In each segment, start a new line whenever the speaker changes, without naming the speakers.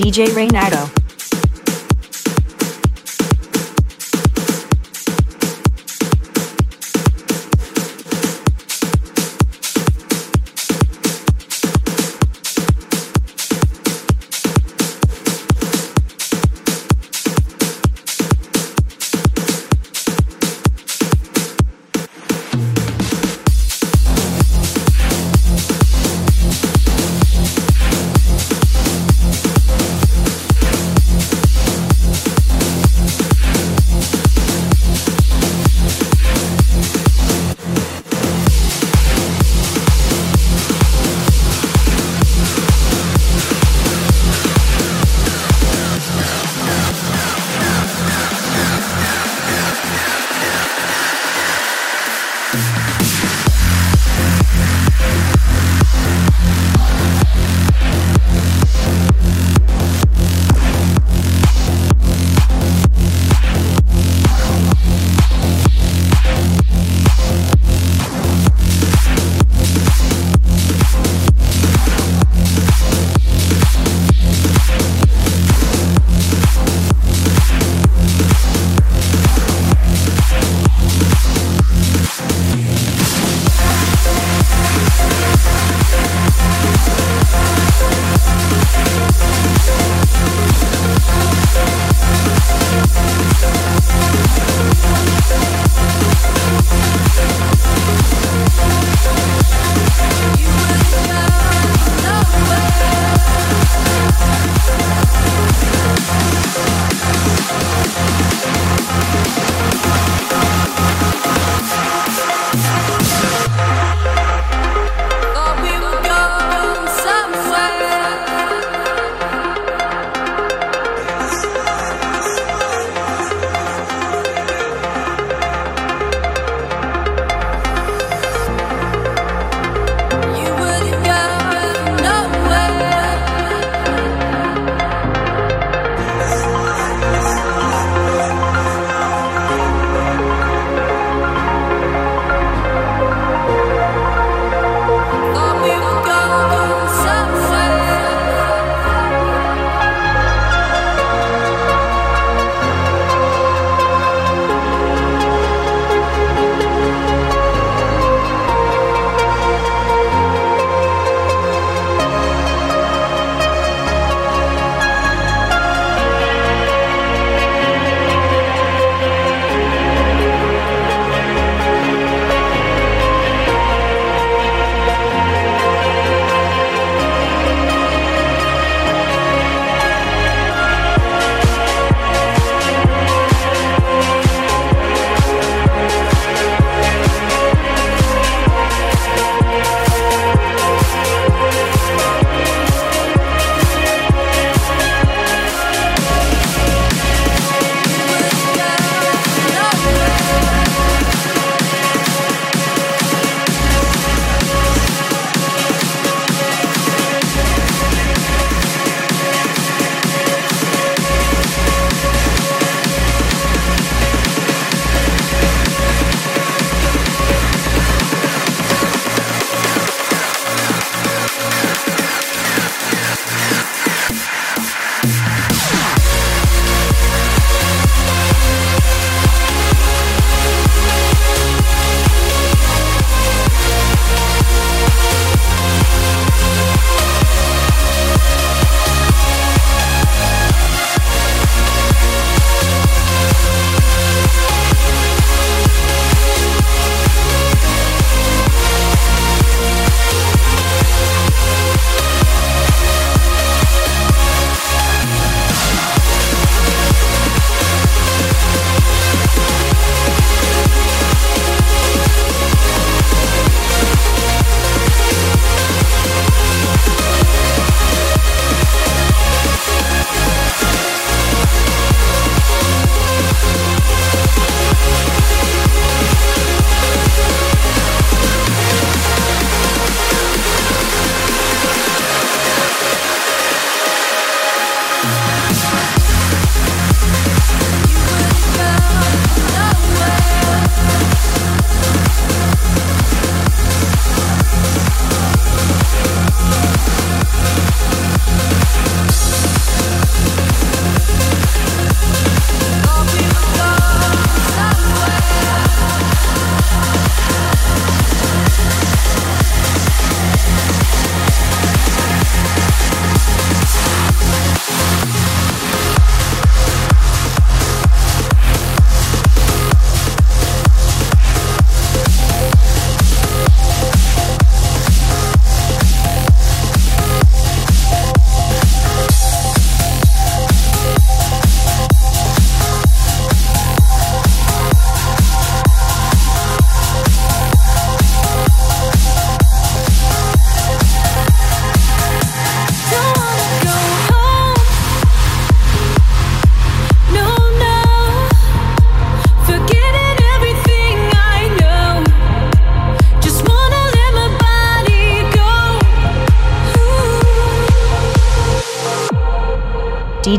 DJ Renato.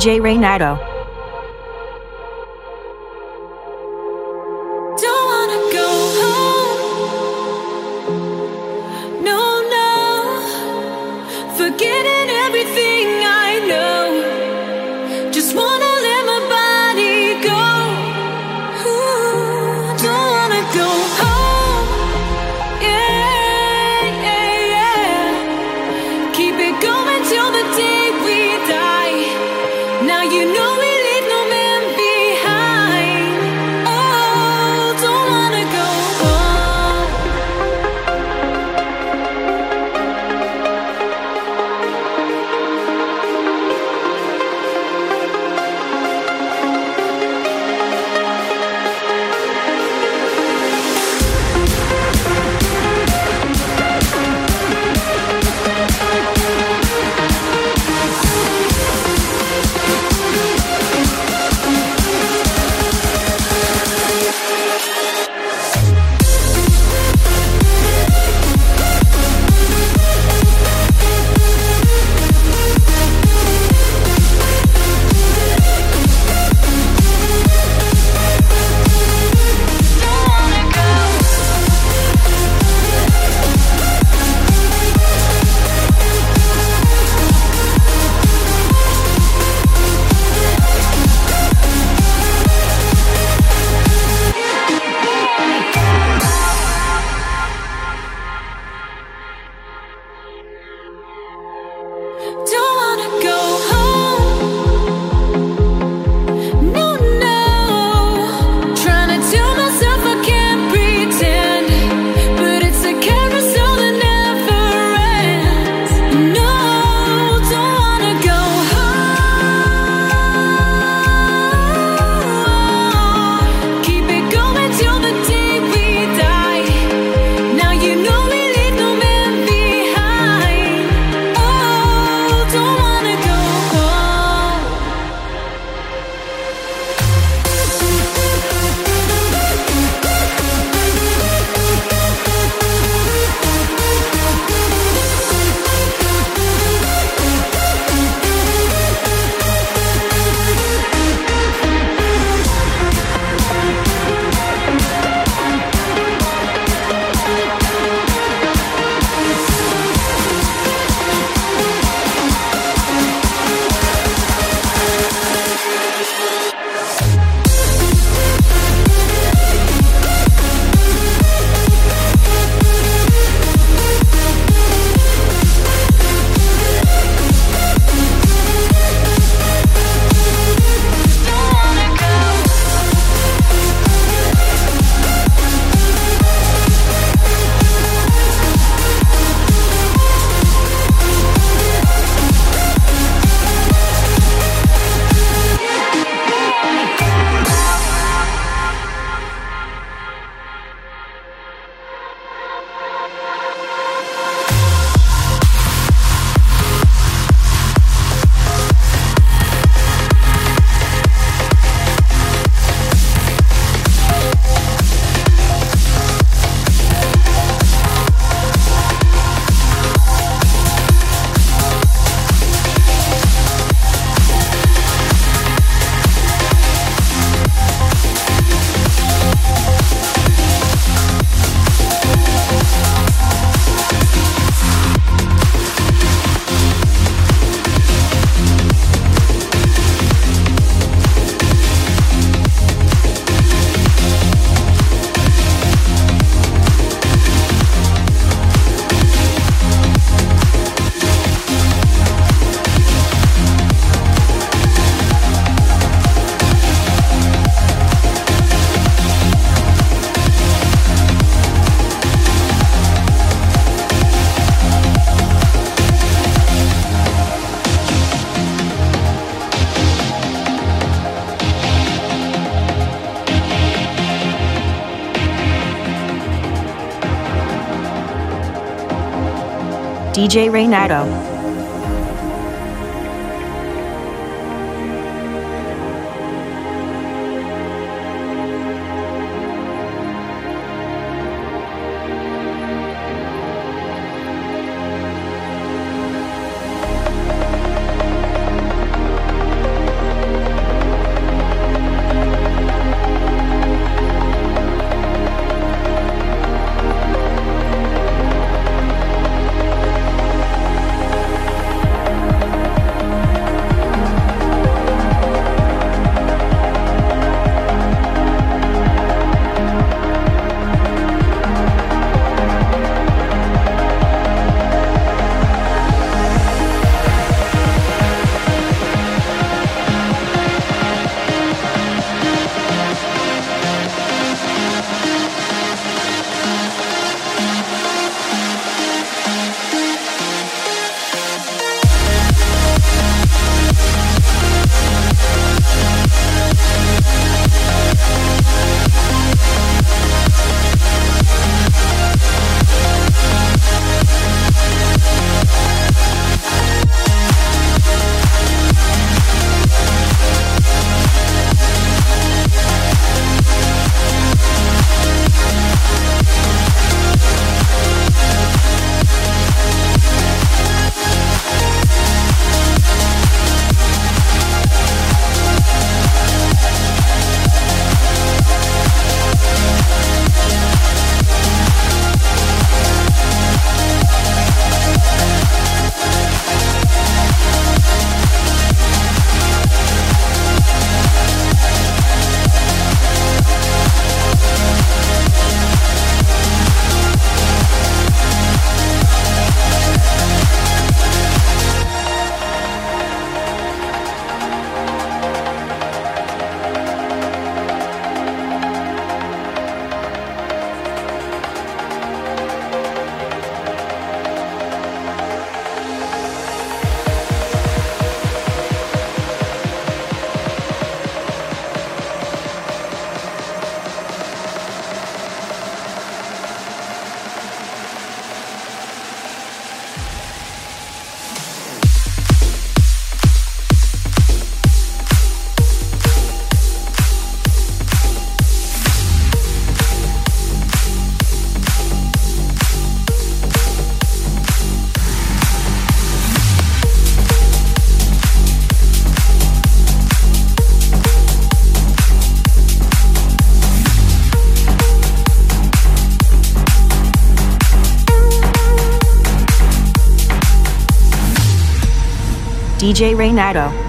DJ Renato. DJ Renato.
DJ Renato.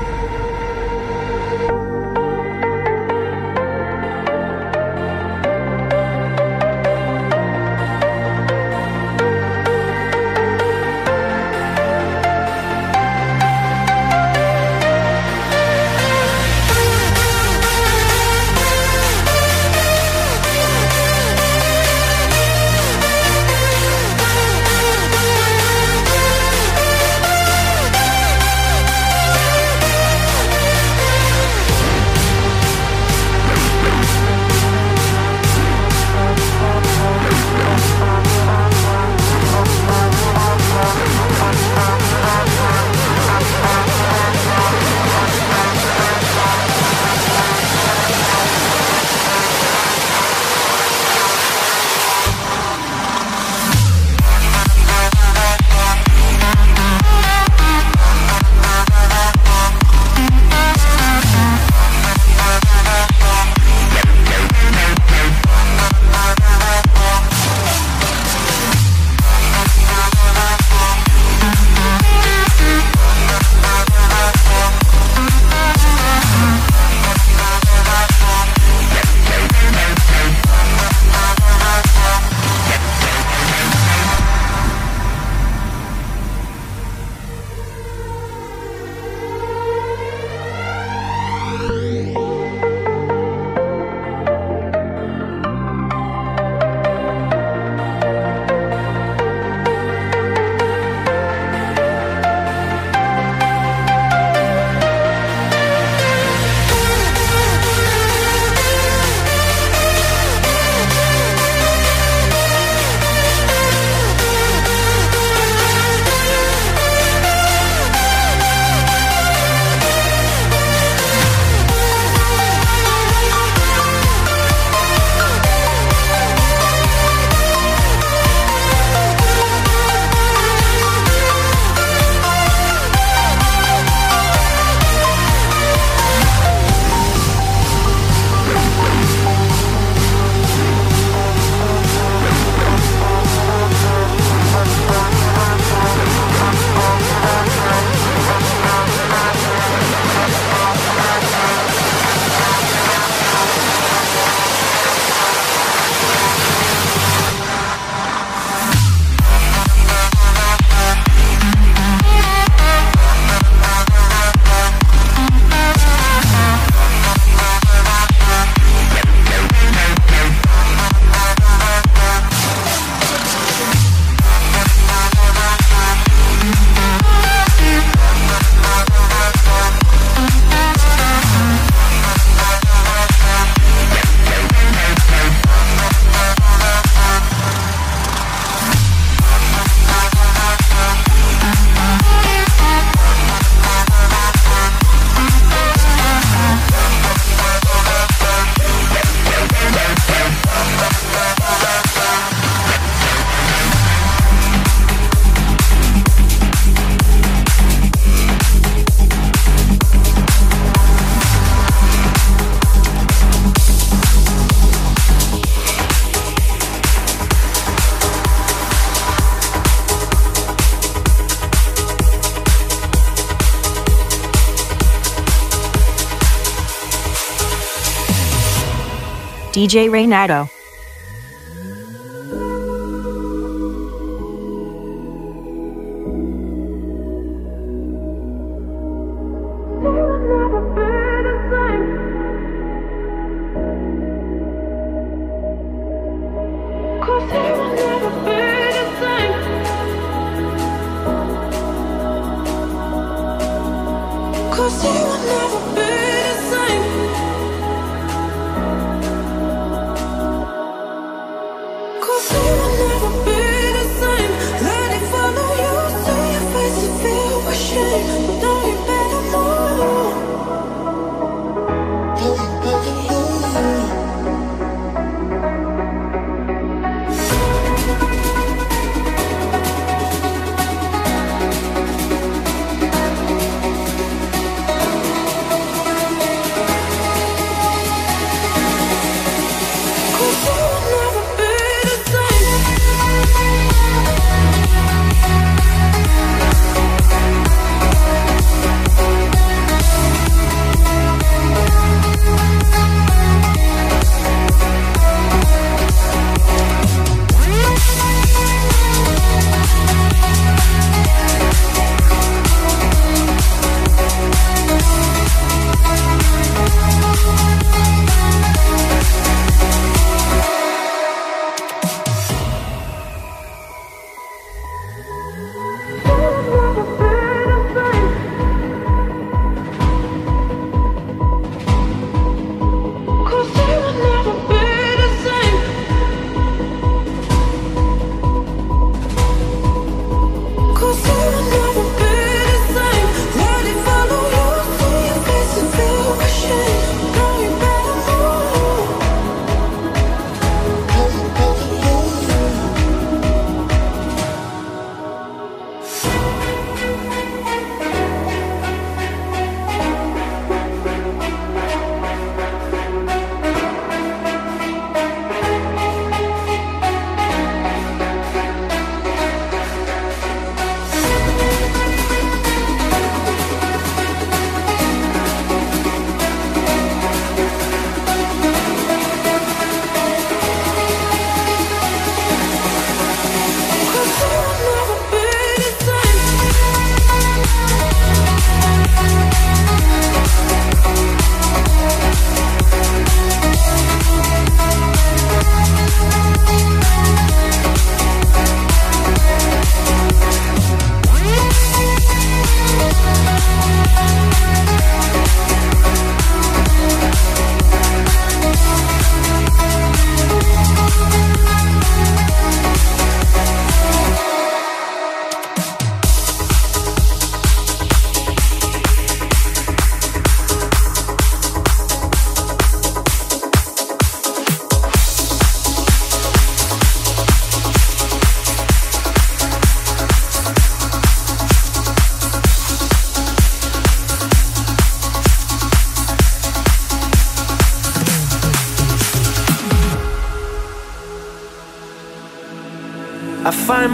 DJ
Renato.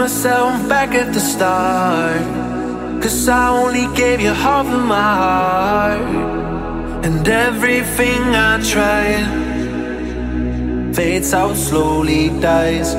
Myself back at the start. Cause I only gave you half of my heart. And everything I tried fades out, slowly dies.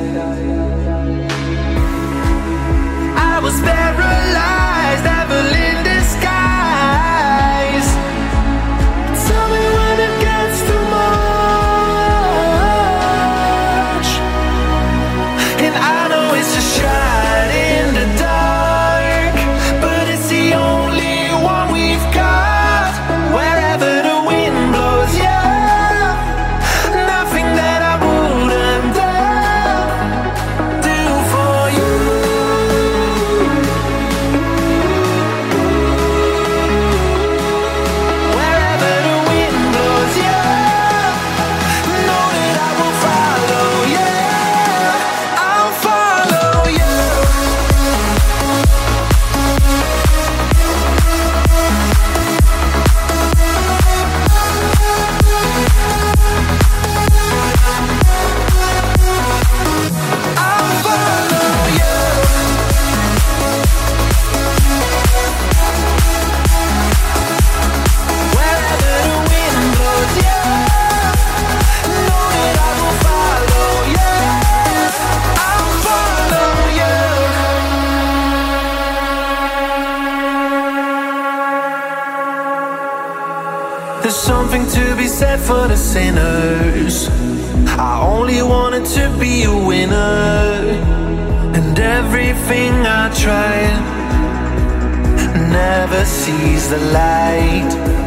For the sinners. I only wanted to be a winner, and everything I tried never sees the light.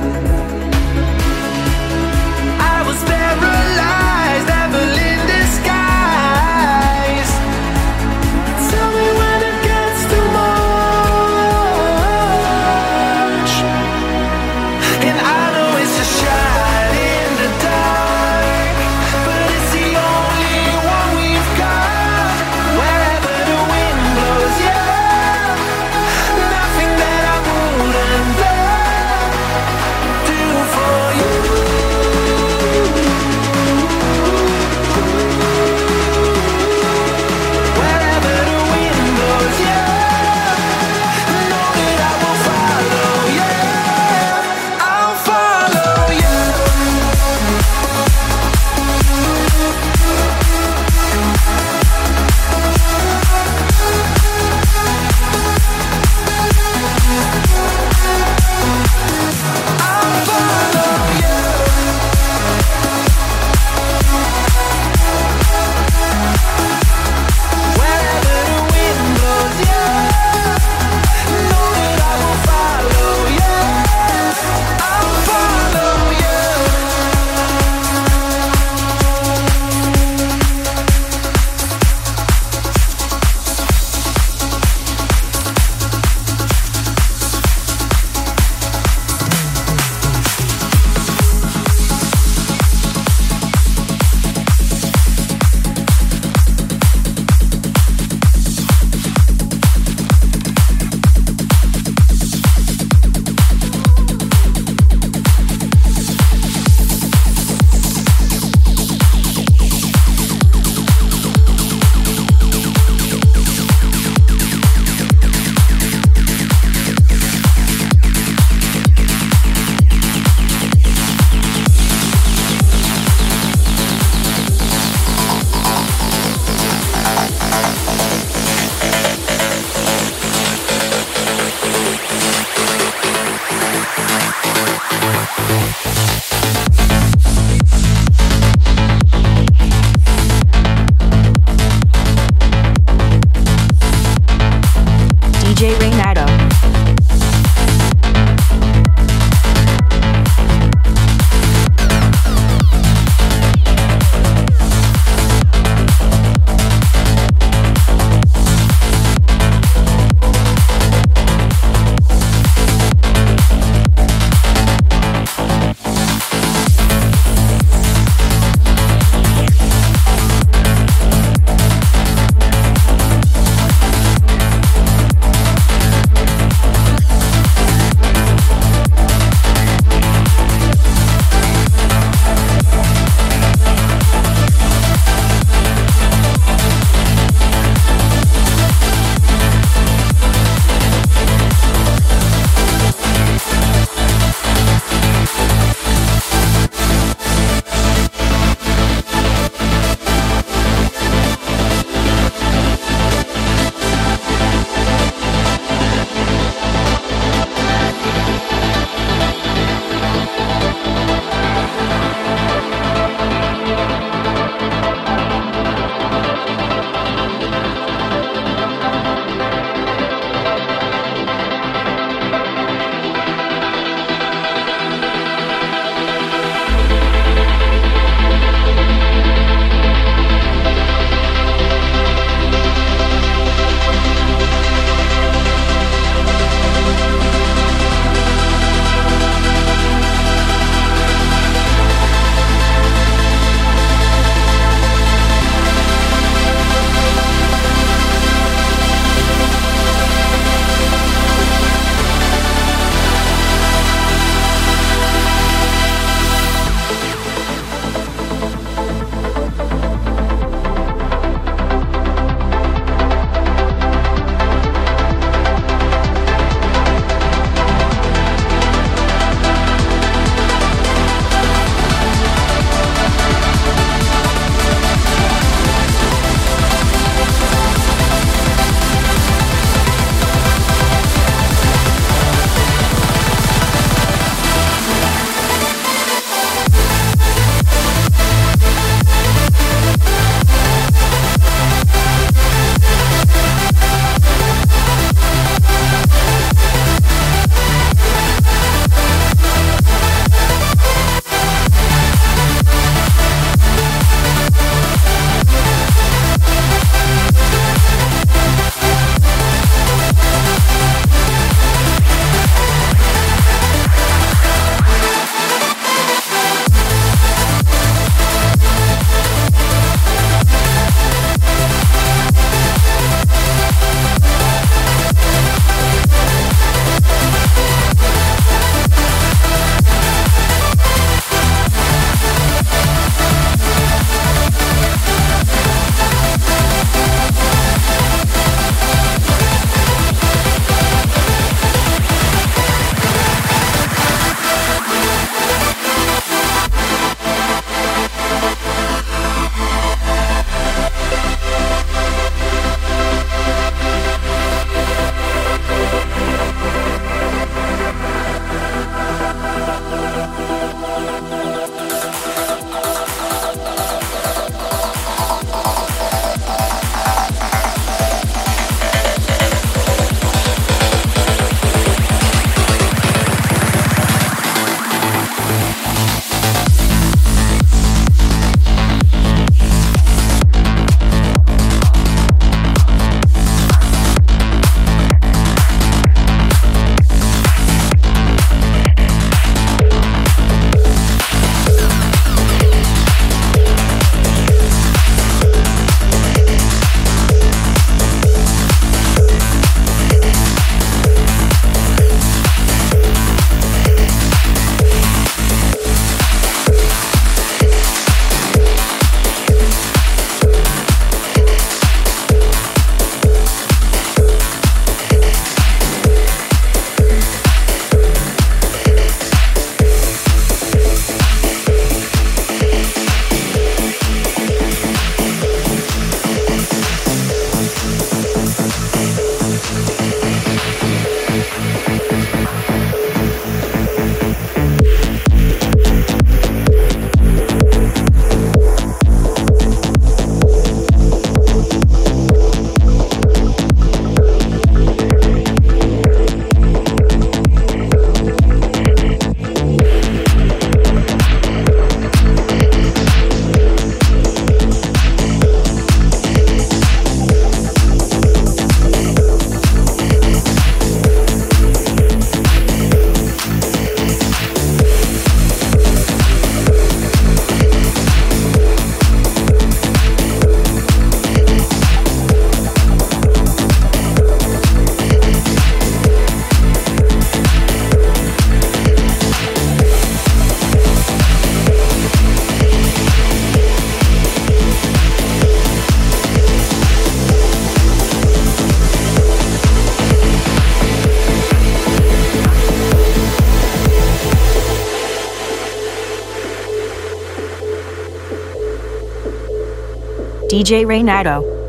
DJ Renato.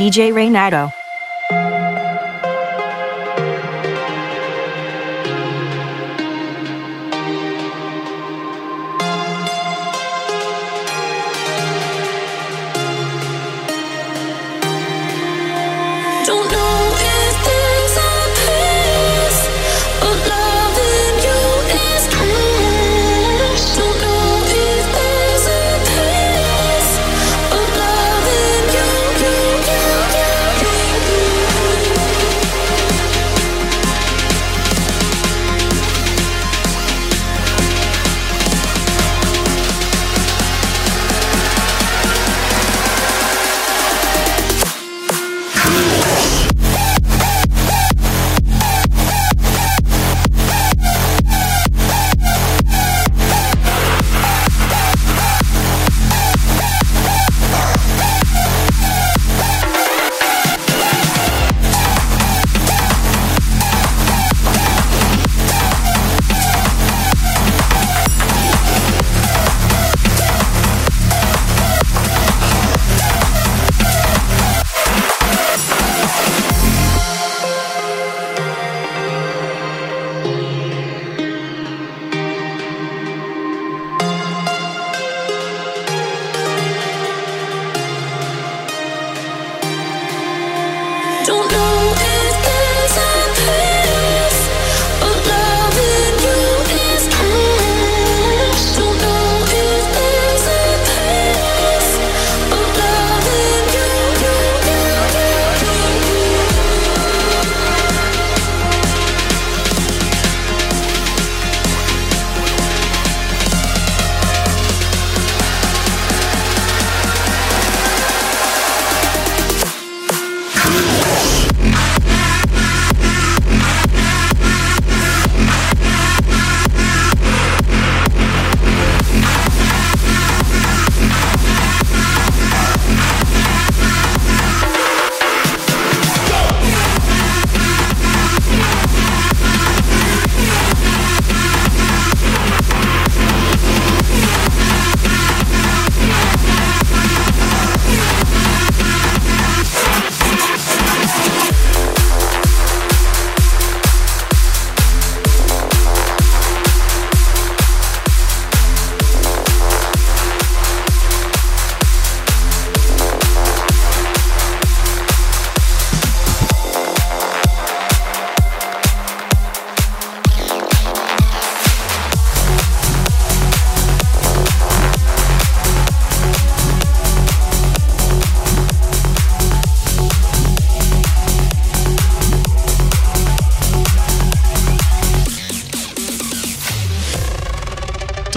DJ Renato.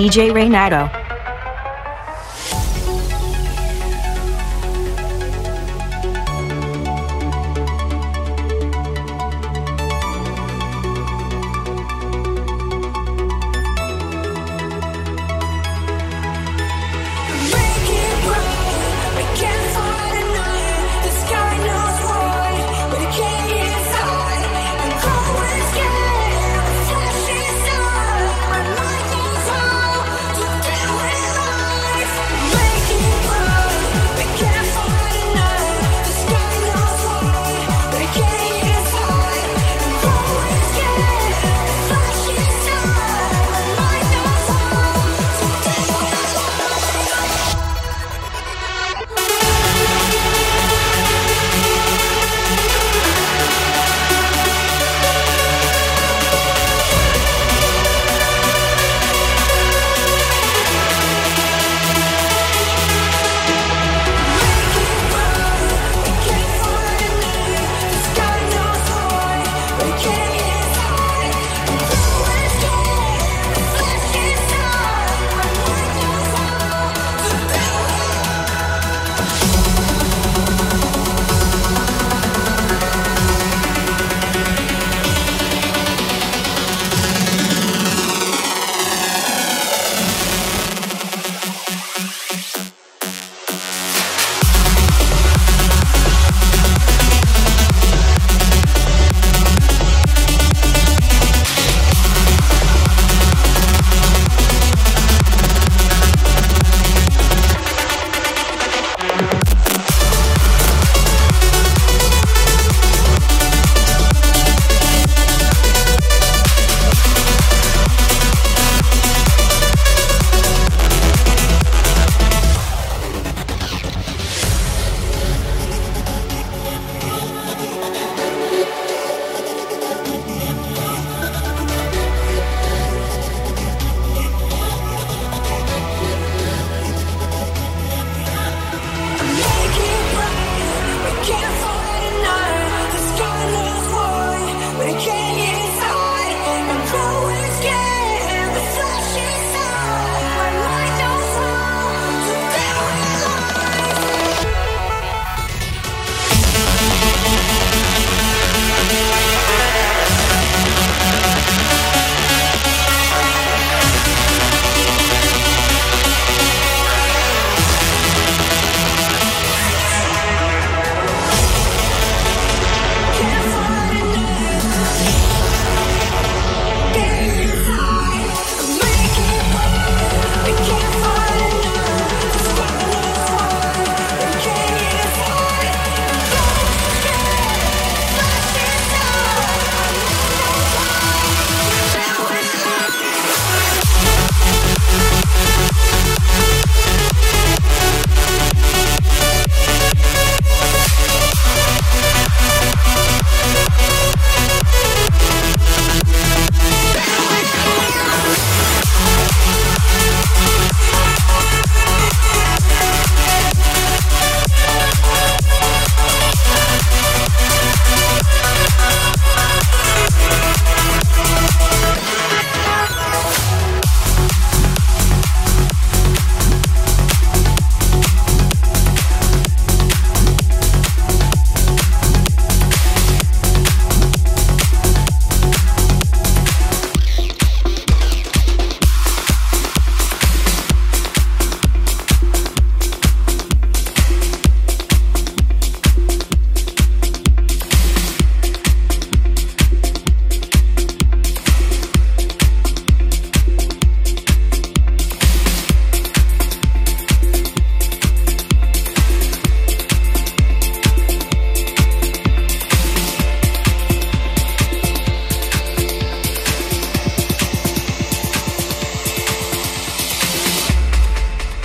DJ Renato.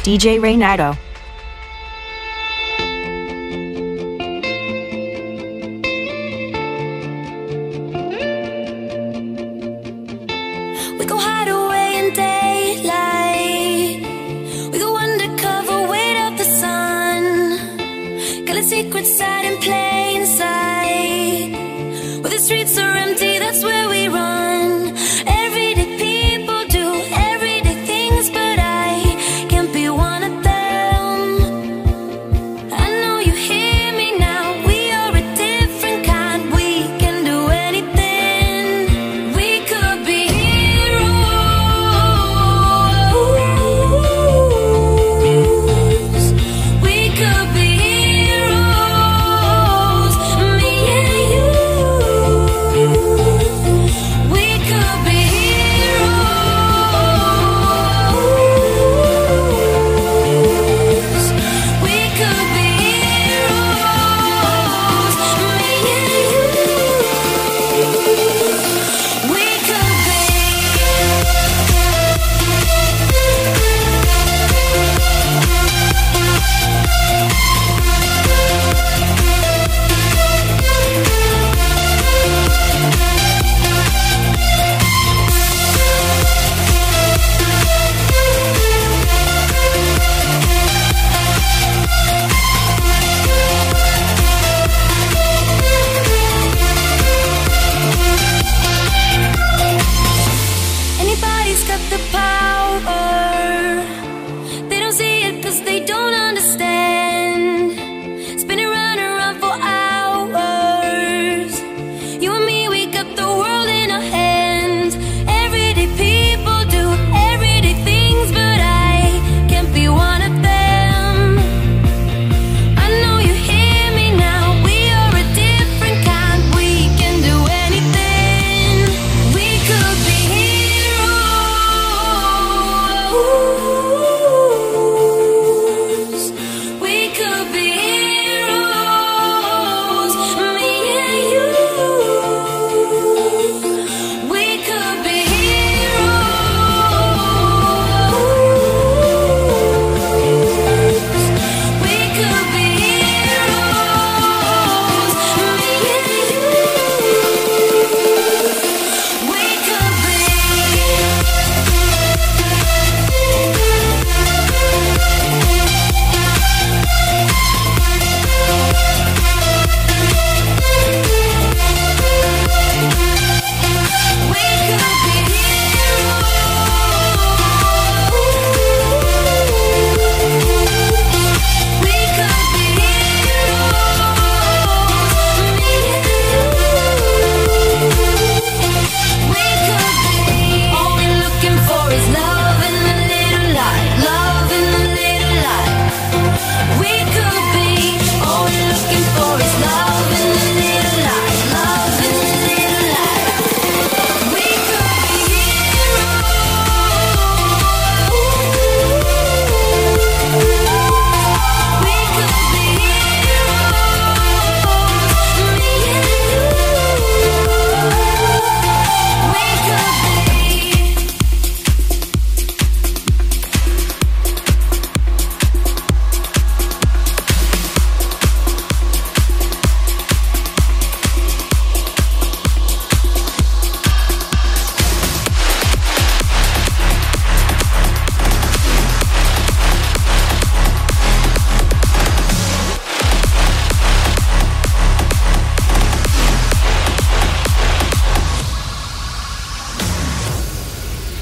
DJ
Renato.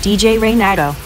DJ Renato.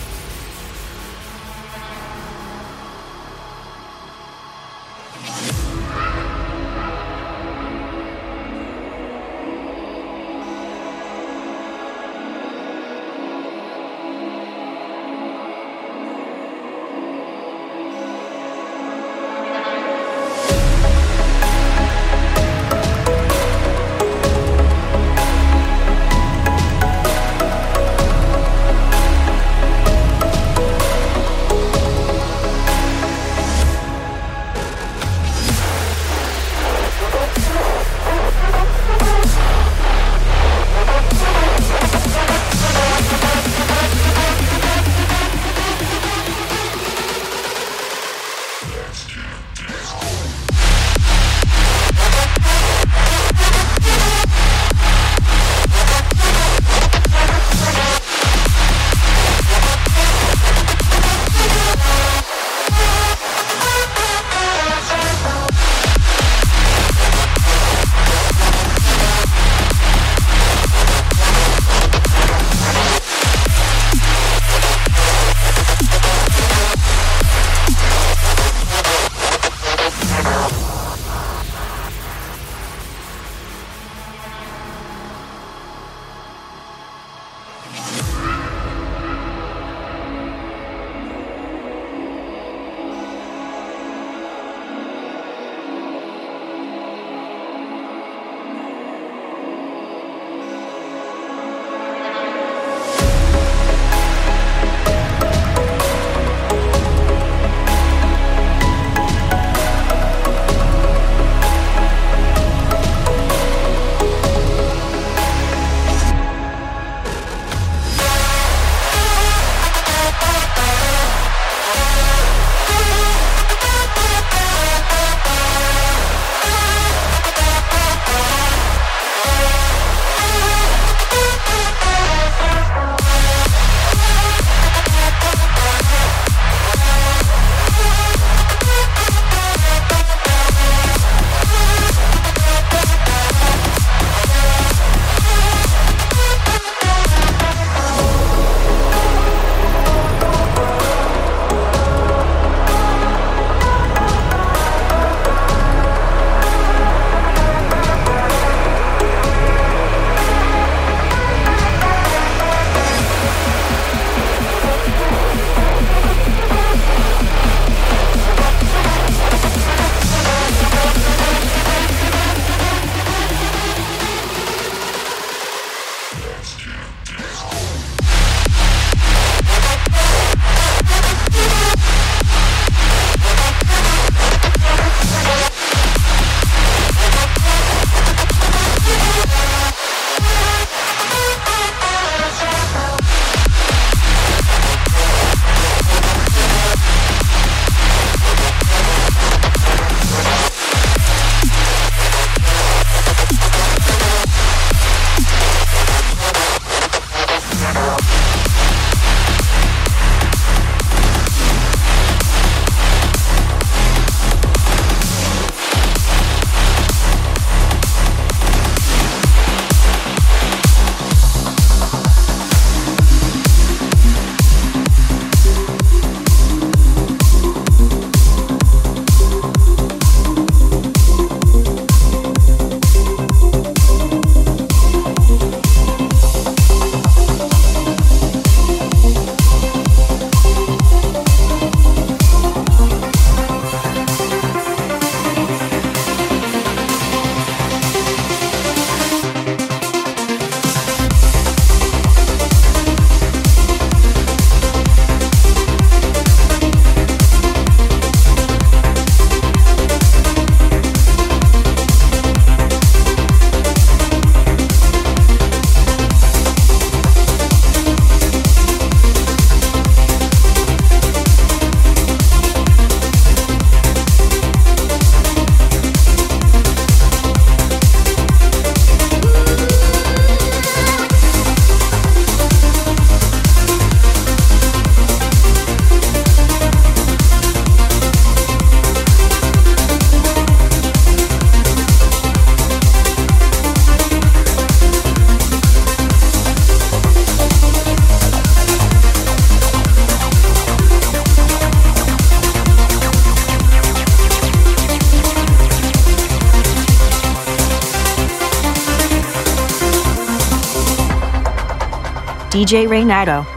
DJ
Renato.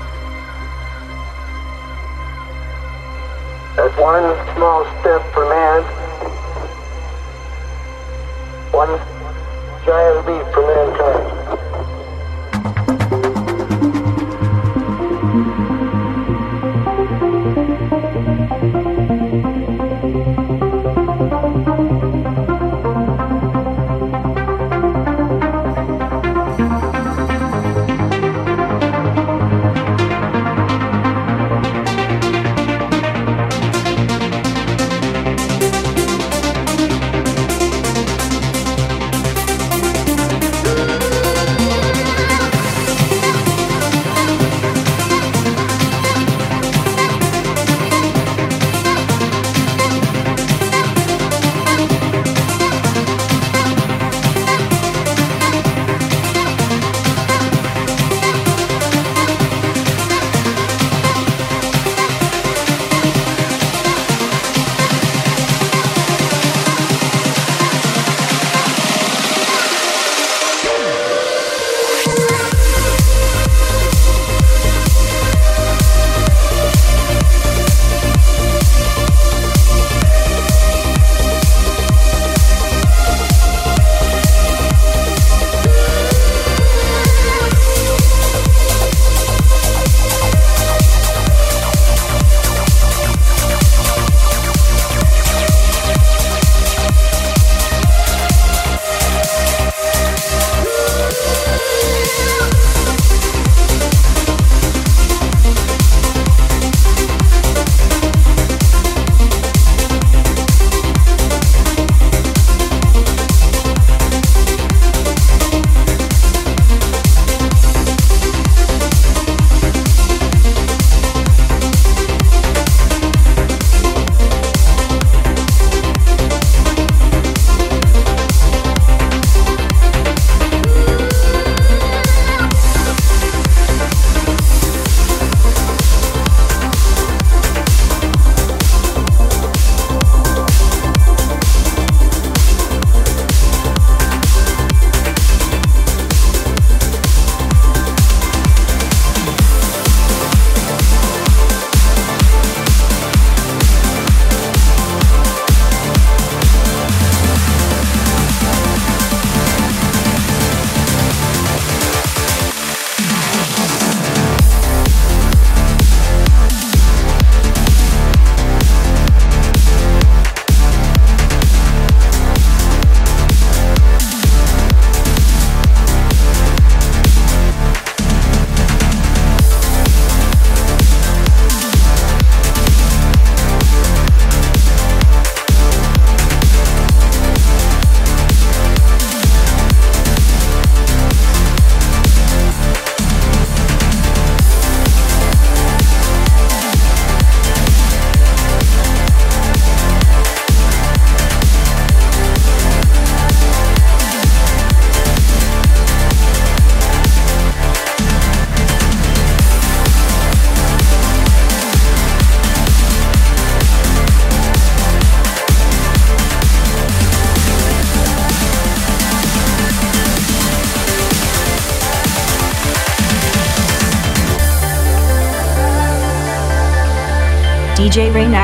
DJ Renato.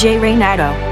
DJ Renato.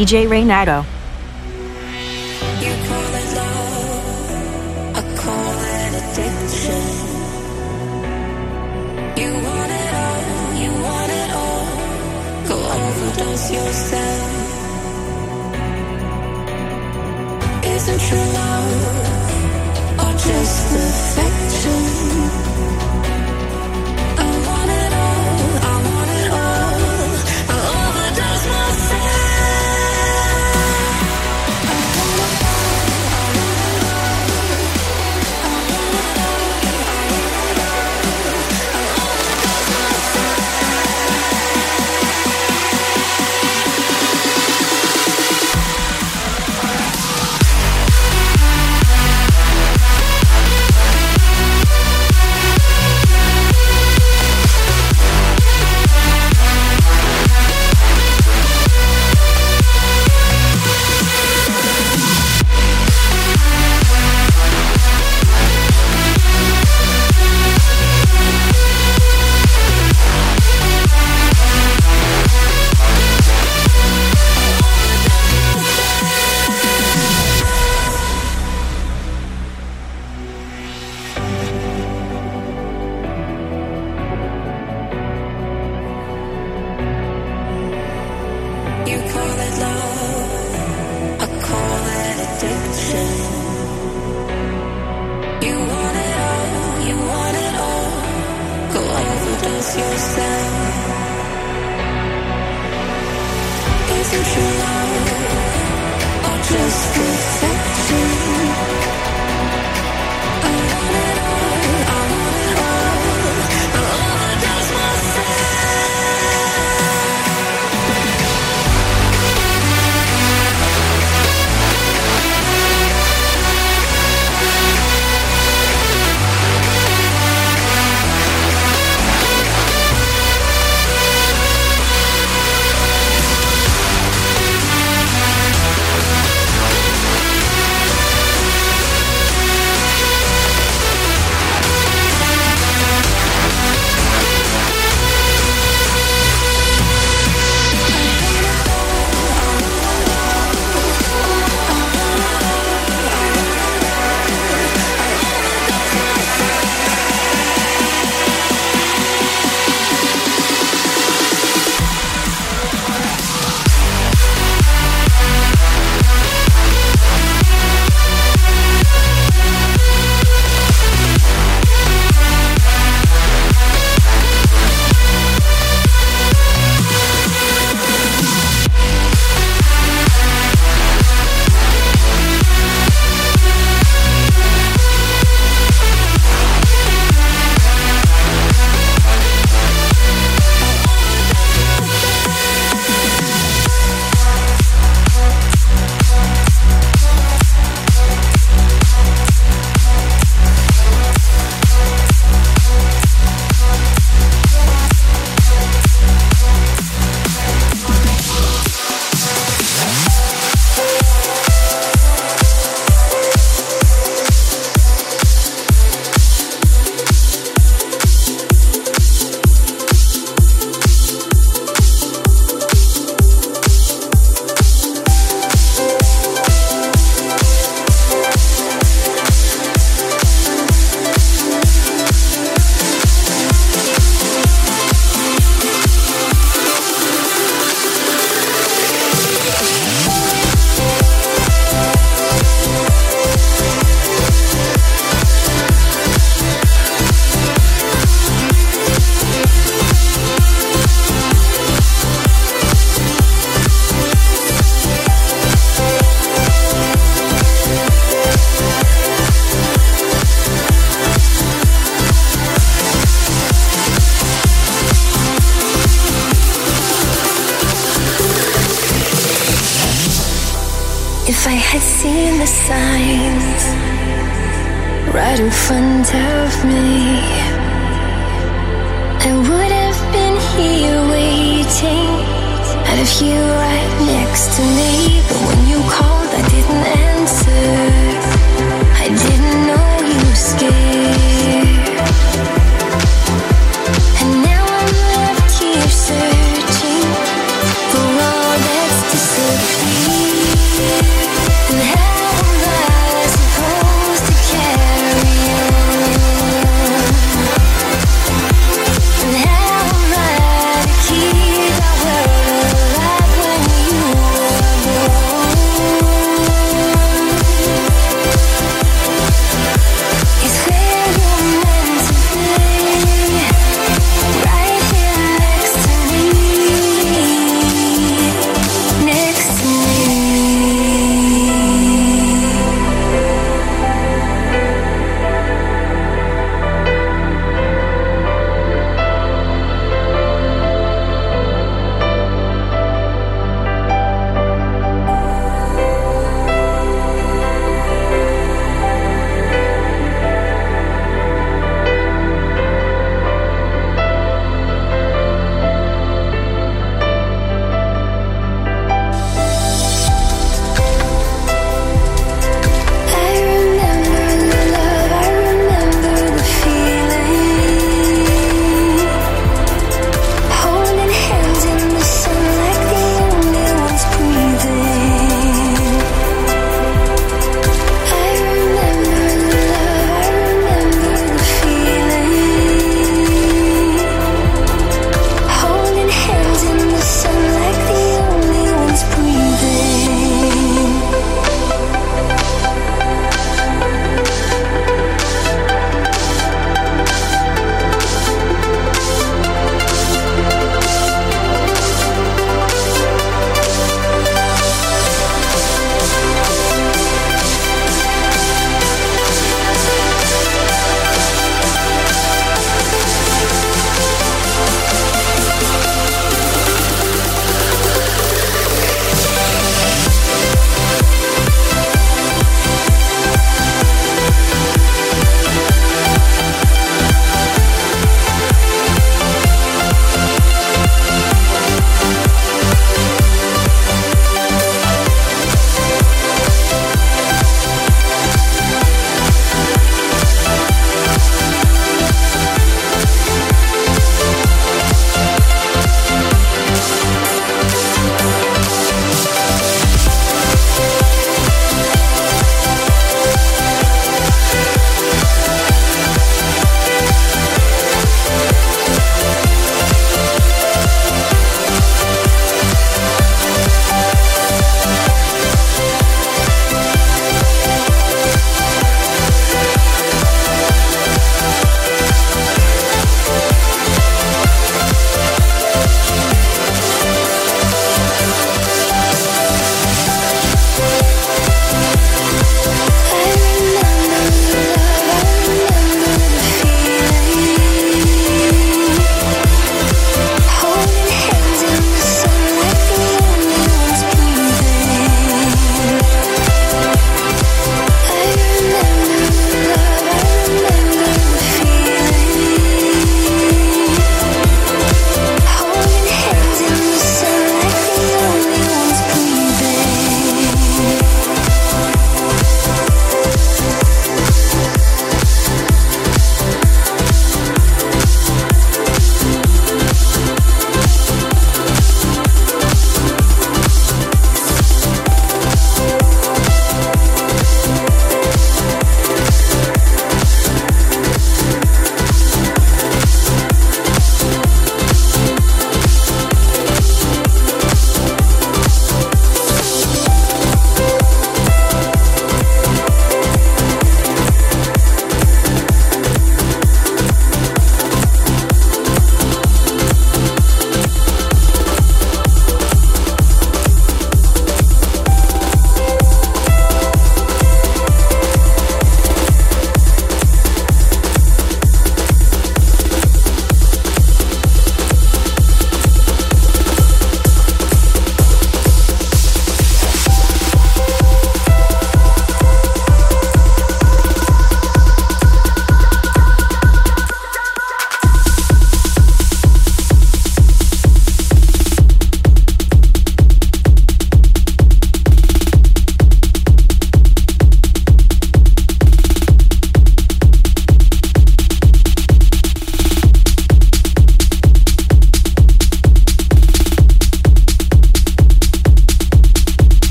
DJ Renato.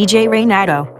DJ Renato.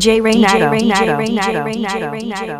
DJ Renato. DJ Renato. DJ Renato. DJ Renato.